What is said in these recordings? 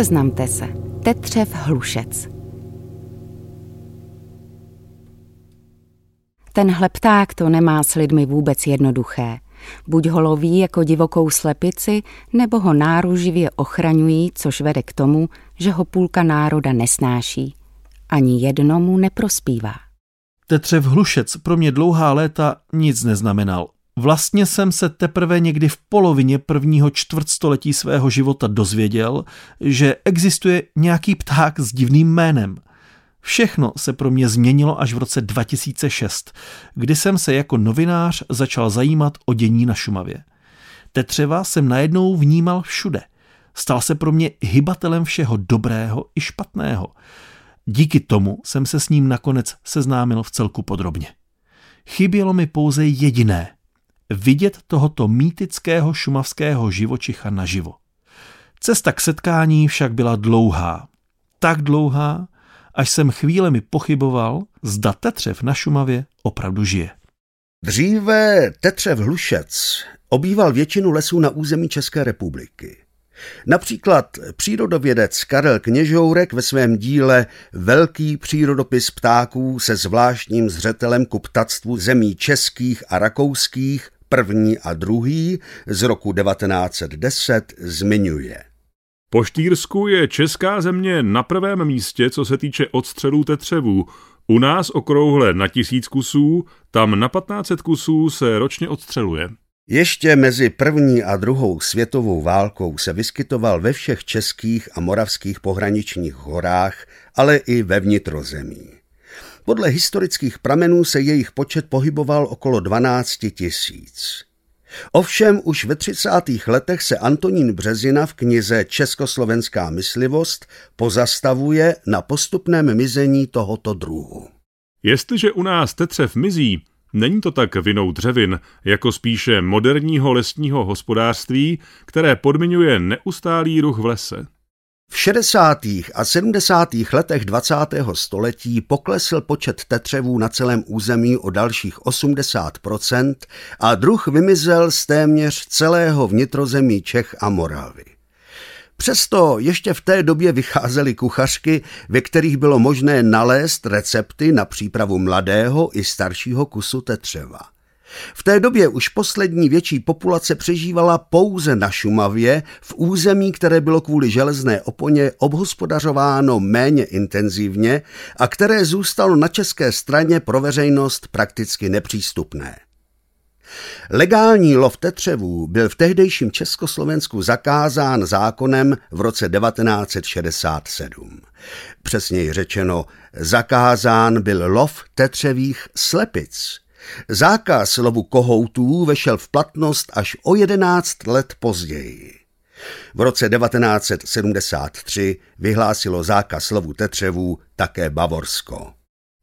Rozeznamte se. Tetřev Hlušec. Tenhle pták to nemá s lidmi vůbec jednoduché. Buď ho loví jako divokou slepici, nebo ho náruživě ochraňují, což vede k tomu, že ho půlka národa nesnáší. Ani jednomu neprospívá. Tetřev Hlušec pro mě dlouhá léta nic neznamenal. Vlastně jsem se teprve někdy v polovině prvního čtvrtstoletí svého života dozvěděl, že existuje nějaký pták s divným jménem. Všechno se pro mě změnilo až v roce 2006, kdy jsem se jako novinář začal zajímat o dění na Šumavě. Tetřeva jsem najednou vnímal všude. Stal se pro mě hybatelem všeho dobrého i špatného. Díky tomu jsem se s ním nakonec seznámil v celku podrobně. Chybělo mi pouze jediné – vidět tohoto mýtického šumavského živočicha naživo. Cesta k setkání však byla dlouhá. Tak dlouhá, až jsem chvílemi pochyboval, zda tetřev na Šumavě opravdu žije. Dříve tetřev hlušec obýval většinu lesů na území České republiky. Například přírodovědec Karel Kněžourek ve svém díle Velký přírodopis ptáků se zvláštním zřetelem ku ptactvu zemí českých a rakouských první a druhý z roku 1910 zmiňuje. Po Štýrsku je česká země na prvém místě, co se týče odstřelů tetřevů. U nás okrouhle na tisíc kusů, tam na 1500 kusů se ročně odstřeluje. Ještě mezi první a druhou světovou válkou se vyskytoval ve všech českých a moravských pohraničních horách, ale i ve vnitrozemí. Podle historických pramenů se jejich počet pohyboval okolo 12 tisíc. Ovšem už ve 30. letech se Antonín Březina v knize Československá myslivost pozastavuje na postupném mizení tohoto druhu. Jestliže u nás tetřev mizí, není to tak vinou dřevin, jako spíše moderního lesního hospodářství, které podmiňuje neustálý ruch v lese. V 60. a 70. letech 20. století poklesl počet tetřevů na celém území o dalších 80% a druh vymizel z téměř celého vnitrozemí Čech a Moravy. Přesto ještě v té době vycházely kuchařky, ve kterých bylo možné nalézt recepty na přípravu mladého i staršího kusu tetřeva. V té době už poslední větší populace přežívala pouze na Šumavě, v území, které bylo kvůli železné oponě obhospodařováno méně intenzivně a které zůstalo na české straně pro veřejnost prakticky nepřístupné. Legální lov tetřevů byl v tehdejším Československu zakázán zákonem v roce 1967. Přesněji řečeno, zakázán byl lov tetřevých slepic – Zákaz lovu kohoutů vešel v platnost až o 11 let později. V roce 1973 vyhlásilo zákaz lovu tetřevů také Bavorsko.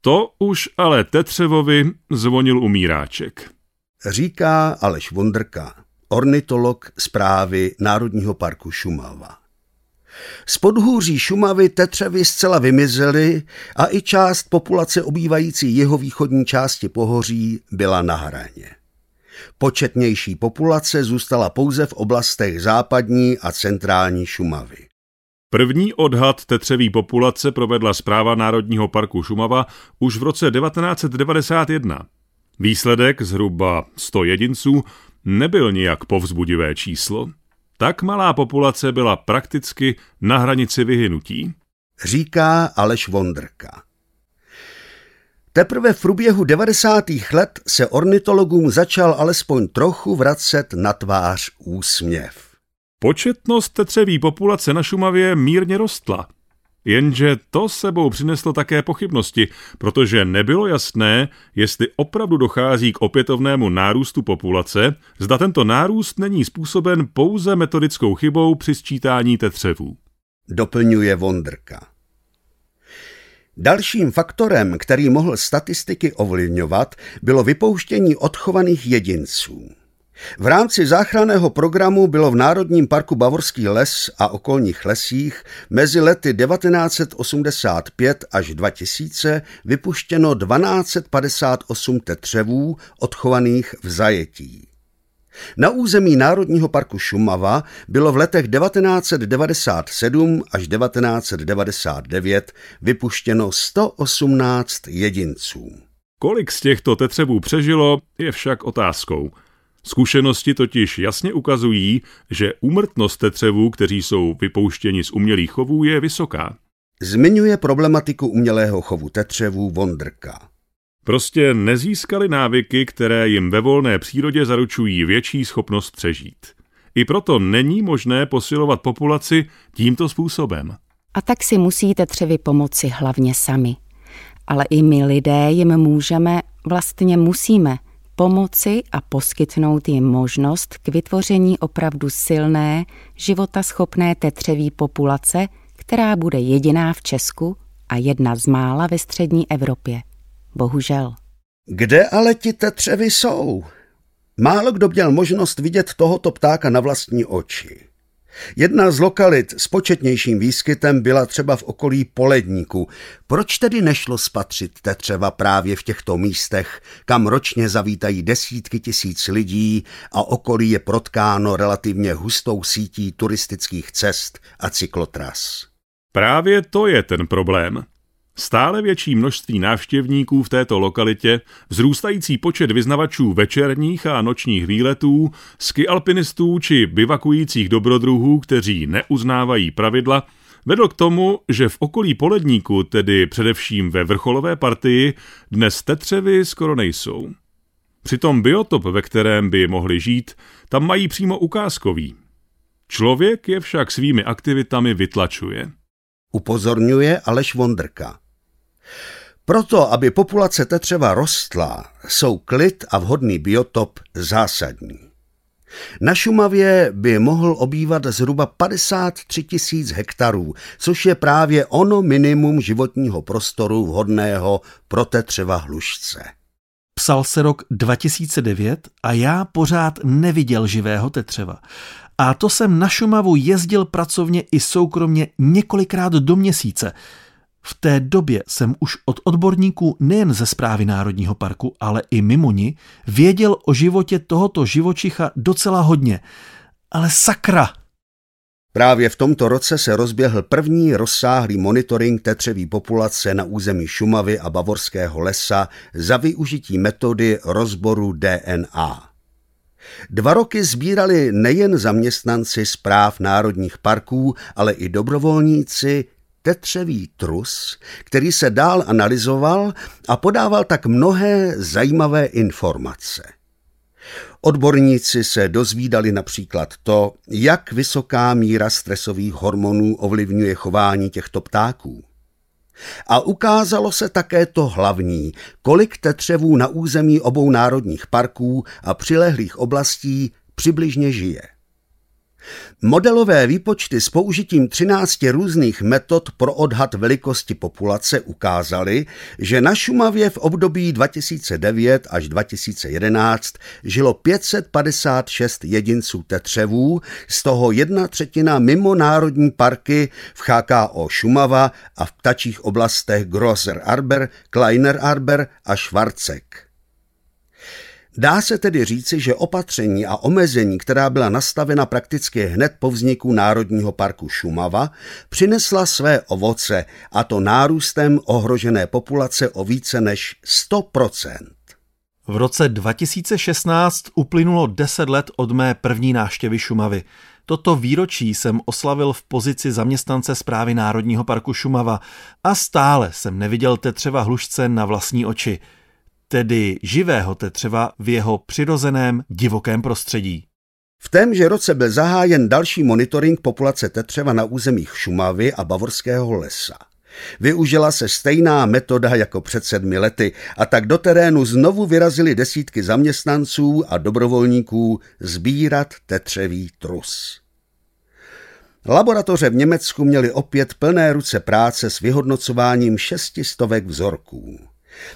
To už ale tetřevovi zvonil umíráček. Říká Aleš Vondrka, ornitolog zprávy Národního parku Šumava. Z podhůří Šumavy tetřevy zcela vymizely a i část populace obývající jeho východní části pohoří byla na hraně. Početnější populace zůstala pouze v oblastech západní a centrální Šumavy. První odhad tetřeví populace provedla zpráva Národního parku Šumava už v roce 1991. Výsledek zhruba 100 jedinců nebyl nijak povzbudivé číslo. Tak malá populace byla prakticky na hranici vyhynutí. Říká Aleš Vondrka. Teprve v průběhu 90. let se ornitologům začal alespoň trochu vracet na tvář úsměv. Početnost tetřeví populace na Šumavě mírně rostla. Jenže to sebou přineslo také pochybnosti, protože nebylo jasné, jestli opravdu dochází k opětovnému nárůstu populace, zda tento nárůst není způsoben pouze metodickou chybou při sčítání tetřevů. Doplňuje Vondrka. Dalším faktorem, který mohl statistiky ovlivňovat, bylo vypouštění odchovaných jedinců. V rámci záchranného programu bylo v Národním parku Bavorský les a okolních lesích mezi lety 1985 až 2000 vypuštěno 1258 tetřevů odchovaných v zajetí. Na území Národního parku Šumava bylo v letech 1997 až 1999 vypuštěno 118 jedinců. Kolik z těchto tetřevů přežilo, je však otázkou. Zkušenosti totiž jasně ukazují, že úmrtnost tetřevů, kteří jsou vypouštěni z umělých chovů, je vysoká. Zmiňuje problematiku umělého chovu tetřevů Vondrka. Prostě nezískali návyky, které jim ve volné přírodě zaručují větší schopnost přežít. I proto není možné posilovat populaci tímto způsobem. A tak si musíte třevy pomoci hlavně sami. Ale i my lidé jim můžeme, vlastně musíme, pomoci a poskytnout jim možnost k vytvoření opravdu silné, životaschopné tetřeví populace, která bude jediná v Česku a jedna z mála ve střední Evropě. Bohužel. Kde ale ti tetřevy jsou? Málo kdo měl možnost vidět tohoto ptáka na vlastní oči. Jedna z lokalit s početnějším výskytem byla třeba v okolí Poledníku. Proč tedy nešlo spatřit tetřeva právě v těchto místech, kam ročně zavítají desítky tisíc lidí a okolí je protkáno relativně hustou sítí turistických cest a cyklotras? Právě to je ten problém. Stále větší množství návštěvníků v této lokalitě, vzrůstající počet vyznavačů večerních a nočních výletů, skialpinistů či bivakujících dobrodruhů, kteří neuznávají pravidla, vedl k tomu, že v okolí poledníku, tedy především ve vrcholové partii, dnes tetřevy skoro nejsou. Přitom biotop, ve kterém by mohli žít, tam mají přímo ukázkový. Člověk je však svými aktivitami vytlačuje. Upozorňuje Aleš Vondrka. Proto, aby populace tetřeva rostla, jsou klid a vhodný biotop zásadní. Na Šumavě by mohl obývat zhruba 53 tisíc hektarů, což je právě ono minimum životního prostoru vhodného pro tetřeva hlušce. Psal se rok 2009 a já pořád neviděl živého tetřeva. A to jsem na Šumavu jezdil pracovně i soukromně několikrát do měsíce – v té době jsem už od odborníků nejen ze zprávy Národního parku, ale i mimo ní věděl o životě tohoto živočicha docela hodně. Ale sakra! Právě v tomto roce se rozběhl první rozsáhlý monitoring tetřeví populace na území Šumavy a Bavorského lesa za využití metody rozboru DNA. Dva roky sbírali nejen zaměstnanci zpráv národních parků, ale i dobrovolníci, tetřevý trus, který se dál analyzoval a podával tak mnohé zajímavé informace. Odborníci se dozvídali například to, jak vysoká míra stresových hormonů ovlivňuje chování těchto ptáků. A ukázalo se také to hlavní, kolik tetřevů na území obou národních parků a přilehlých oblastí přibližně žije. Modelové výpočty s použitím 13 různých metod pro odhad velikosti populace ukázaly, že na Šumavě v období 2009 až 2011 žilo 556 jedinců tetřevů, z toho jedna třetina mimo národní parky v HKO Šumava a v ptačích oblastech Grosser Arber, Kleiner Arber a Schwarzek. Dá se tedy říci, že opatření a omezení, která byla nastavena prakticky hned po vzniku Národního parku Šumava, přinesla své ovoce, a to nárůstem ohrožené populace o více než 100%. V roce 2016 uplynulo 10 let od mé první návštěvy Šumavy. Toto výročí jsem oslavil v pozici zaměstnance zprávy Národního parku Šumava a stále jsem neviděl tetřeva hlušce na vlastní oči – tedy živého tetřeva v jeho přirozeném divokém prostředí. V témže roce byl zahájen další monitoring populace tetřeva na územích Šumavy a Bavorského lesa. Využila se stejná metoda jako před sedmi lety a tak do terénu znovu vyrazili desítky zaměstnanců a dobrovolníků sbírat tetřevý trus. Laboratoře v Německu měly opět plné ruce práce s vyhodnocováním šestistovek vzorků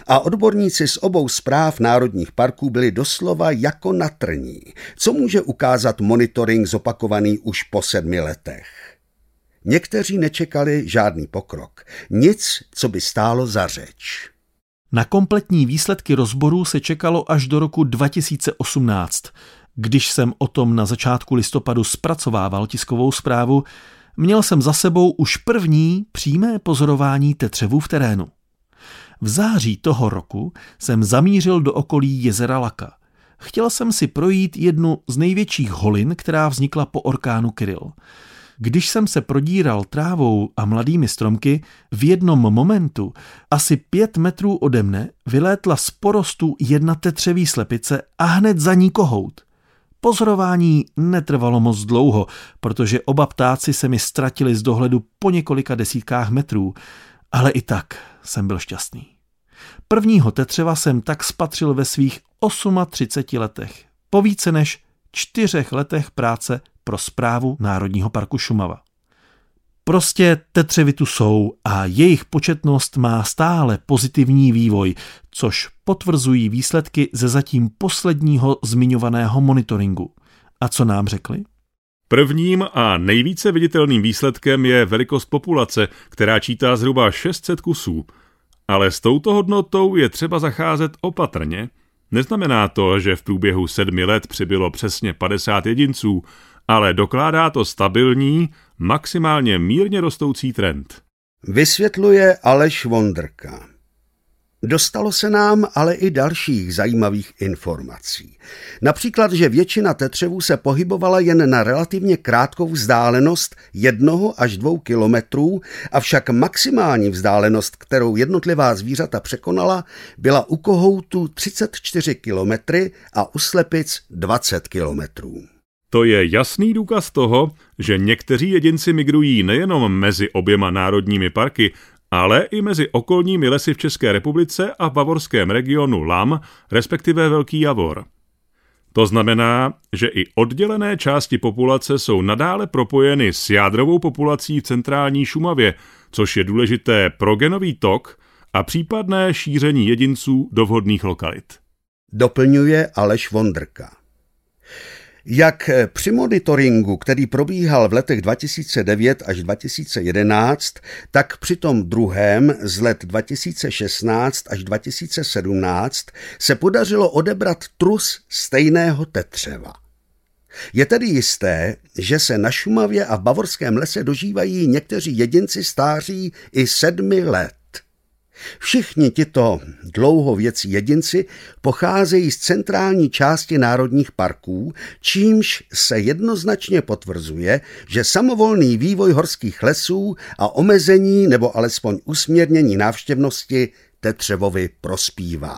a odborníci z obou zpráv národních parků byli doslova jako na trní, co může ukázat monitoring zopakovaný už po sedmi letech. Někteří nečekali žádný pokrok, nic, co by stálo za řeč. Na kompletní výsledky rozborů se čekalo až do roku 2018. Když jsem o tom na začátku listopadu zpracovával tiskovou zprávu, měl jsem za sebou už první přímé pozorování tetřevů v terénu. V září toho roku jsem zamířil do okolí jezera Laka. Chtěl jsem si projít jednu z největších holin, která vznikla po orkánu Kirill. Když jsem se prodíral trávou a mladými stromky, v jednom momentu, asi pět metrů ode mne, vylétla z porostu jedna tetřeví slepice a hned za ní kohout. Pozorování netrvalo moc dlouho, protože oba ptáci se mi ztratili z dohledu po několika desítkách metrů, ale i tak jsem byl šťastný. Prvního tetřeva jsem tak spatřil ve svých 38 letech, po více než čtyřech letech práce pro zprávu Národního parku Šumava. Prostě tetřevy tu jsou a jejich početnost má stále pozitivní vývoj, což potvrzují výsledky ze zatím posledního zmiňovaného monitoringu. A co nám řekli? Prvním a nejvíce viditelným výsledkem je velikost populace, která čítá zhruba 600 kusů. Ale s touto hodnotou je třeba zacházet opatrně. Neznamená to, že v průběhu sedmi let přibylo přesně 50 jedinců, ale dokládá to stabilní, maximálně mírně rostoucí trend. Vysvětluje Aleš Vondrka. Dostalo se nám ale i dalších zajímavých informací. Například, že většina tetřevů se pohybovala jen na relativně krátkou vzdálenost jednoho až dvou kilometrů, avšak maximální vzdálenost, kterou jednotlivá zvířata překonala, byla u kohoutu 34 kilometry a u slepic 20 kilometrů. To je jasný důkaz toho, že někteří jedinci migrují nejenom mezi oběma národními parky, ale i mezi okolními lesy v České republice a v bavorském regionu Lam, respektive Velký Javor. To znamená, že i oddělené části populace jsou nadále propojeny s jádrovou populací v centrální Šumavě, což je důležité pro genový tok a případné šíření jedinců do vhodných lokalit. Doplňuje Aleš Vondrka. Jak při monitoringu, který probíhal v letech 2009 až 2011, tak při tom druhém z let 2016 až 2017 se podařilo odebrat trus stejného tetřeva. Je tedy jisté, že se na Šumavě a v Bavorském lese dožívají někteří jedinci stáří i sedmi let. Všichni tito dlouhověcí jedinci pocházejí z centrální části národních parků, čímž se jednoznačně potvrzuje, že samovolný vývoj horských lesů a omezení nebo alespoň usměrnění návštěvnosti Tetřevovi prospívá.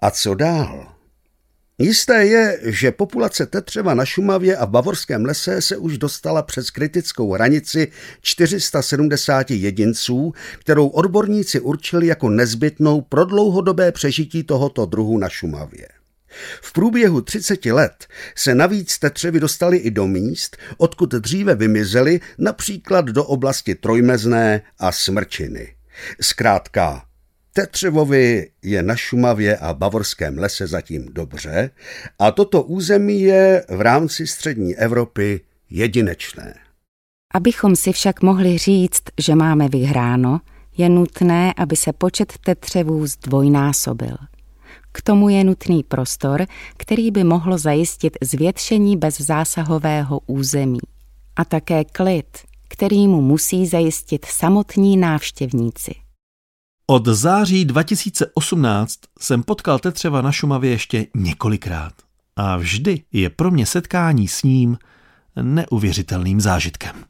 A co dál? Jisté je, že populace tetřeva na Šumavě a v Bavorském lese se už dostala přes kritickou hranici 470 jedinců, kterou odborníci určili jako nezbytnou pro dlouhodobé přežití tohoto druhu na Šumavě. V průběhu 30 let se navíc tetřevy dostali i do míst, odkud dříve vymizely, například do oblasti Trojmezné a Smrčiny. Zkrátka, Tetřevovi je na Šumavě a Bavorském lese zatím dobře a toto území je v rámci střední Evropy jedinečné. Abychom si však mohli říct, že máme vyhráno, je nutné, aby se počet tetřevů zdvojnásobil. K tomu je nutný prostor, který by mohl zajistit zvětšení bezzásahového území. A také klid, který mu musí zajistit samotní návštěvníci. Od září 2018 jsem potkal Tetřeva na Šumavě ještě několikrát a vždy je pro mě setkání s ním neuvěřitelným zážitkem.